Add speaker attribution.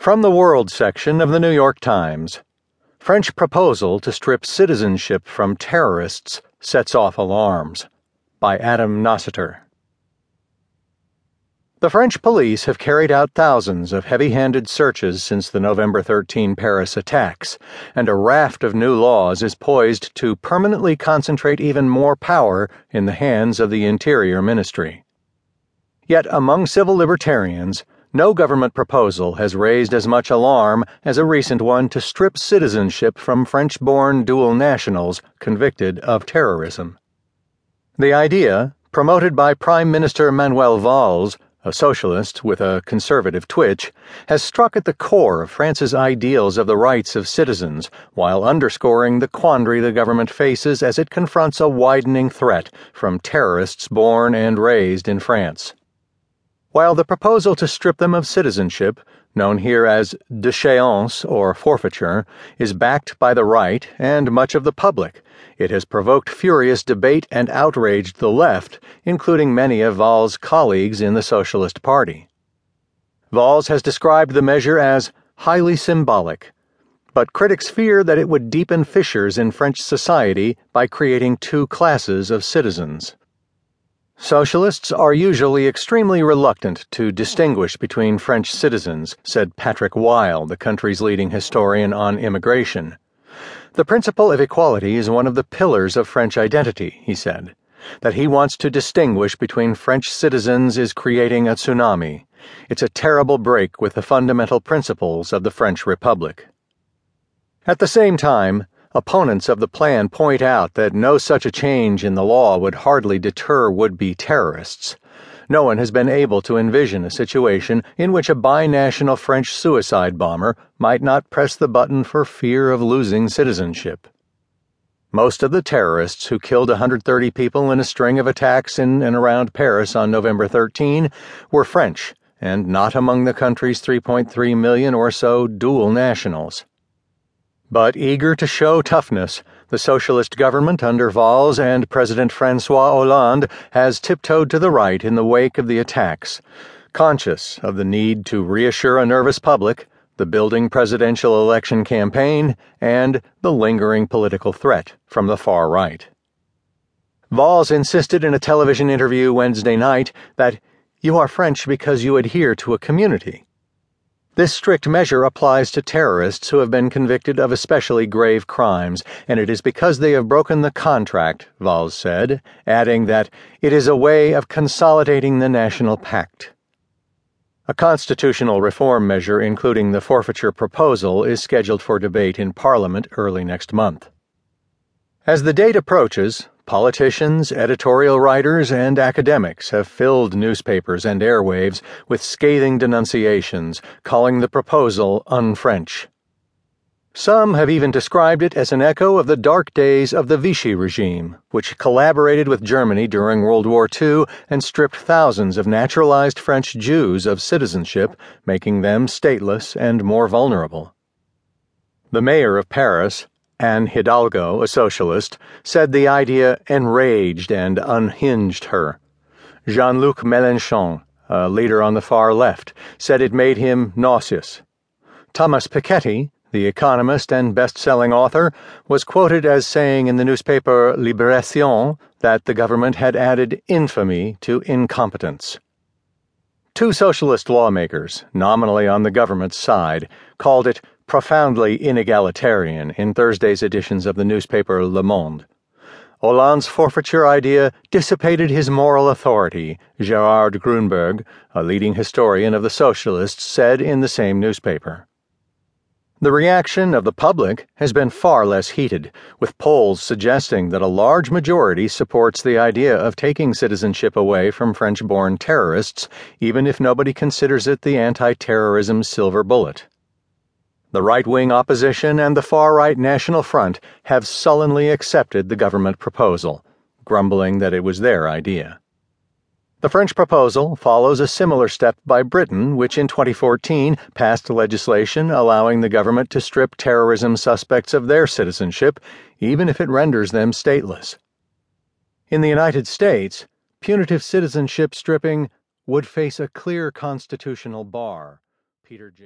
Speaker 1: From the World section of the New York Times French proposal to strip citizenship from terrorists sets off alarms. By Adam Nossiter. The French police have carried out thousands of heavy handed searches since the November 13 Paris attacks, and a raft of new laws is poised to permanently concentrate even more power in the hands of the Interior Ministry. Yet among civil libertarians, no government proposal has raised as much alarm as a recent one to strip citizenship from French born dual nationals convicted of terrorism. The idea, promoted by Prime Minister Manuel Valls, a socialist with a conservative twitch, has struck at the core of France's ideals of the rights of citizens while underscoring the quandary the government faces as it confronts a widening threat from terrorists born and raised in France. While the proposal to strip them of citizenship, known here as déchéance or forfeiture, is backed by the right and much of the public, it has provoked furious debate and outraged the left, including many of Valls' colleagues in the Socialist Party. Valls has described the measure as highly symbolic, but critics fear that it would deepen fissures in French society by creating two classes of citizens. Socialists are usually extremely reluctant to distinguish between French citizens, said Patrick Weil, the country's leading historian on immigration. The principle of equality is one of the pillars of French identity, he said. That he wants to distinguish between French citizens is creating a tsunami. It's a terrible break with the fundamental principles of the French Republic. At the same time, Opponents of the plan point out that no such a change in the law would hardly deter would be terrorists. No one has been able to envision a situation in which a binational French suicide bomber might not press the button for fear of losing citizenship. Most of the terrorists who killed 130 people in a string of attacks in and around Paris on November 13 were French and not among the country's 3.3 million or so dual nationals. But eager to show toughness, the socialist government under Valls and President Francois Hollande has tiptoed to the right in the wake of the attacks, conscious of the need to reassure a nervous public, the building presidential election campaign, and the lingering political threat from the far right. Valls insisted in a television interview Wednesday night that you are French because you adhere to a community this strict measure applies to terrorists who have been convicted of especially grave crimes, and it is because they have broken the contract, Valls said, adding that it is a way of consolidating the national pact. A constitutional reform measure, including the forfeiture proposal, is scheduled for debate in Parliament early next month. As the date approaches, Politicians, editorial writers, and academics have filled newspapers and airwaves with scathing denunciations, calling the proposal un-French. Some have even described it as an echo of the dark days of the Vichy regime, which collaborated with Germany during World War II and stripped thousands of naturalized French Jews of citizenship, making them stateless and more vulnerable. The mayor of Paris, Anne Hidalgo, a socialist, said the idea enraged and unhinged her. Jean Luc Mélenchon, a leader on the far left, said it made him nauseous. Thomas Piketty, the economist and best selling author, was quoted as saying in the newspaper Libération that the government had added infamy to incompetence. Two socialist lawmakers, nominally on the government's side, called it profoundly inegalitarian in Thursday's editions of the newspaper Le Monde. Hollande's forfeiture idea dissipated his moral authority, Gerard Grunberg, a leading historian of the Socialists, said in the same newspaper. The reaction of the public has been far less heated, with polls suggesting that a large majority supports the idea of taking citizenship away from French born terrorists, even if nobody considers it the anti terrorism silver bullet. The right wing opposition and the far right National Front have sullenly accepted the government proposal, grumbling that it was their idea. The French proposal follows a similar step by Britain, which in 2014 passed legislation allowing the government to strip terrorism suspects of their citizenship, even if it renders them stateless. In the United States, punitive citizenship stripping would face a clear constitutional bar. Peter J.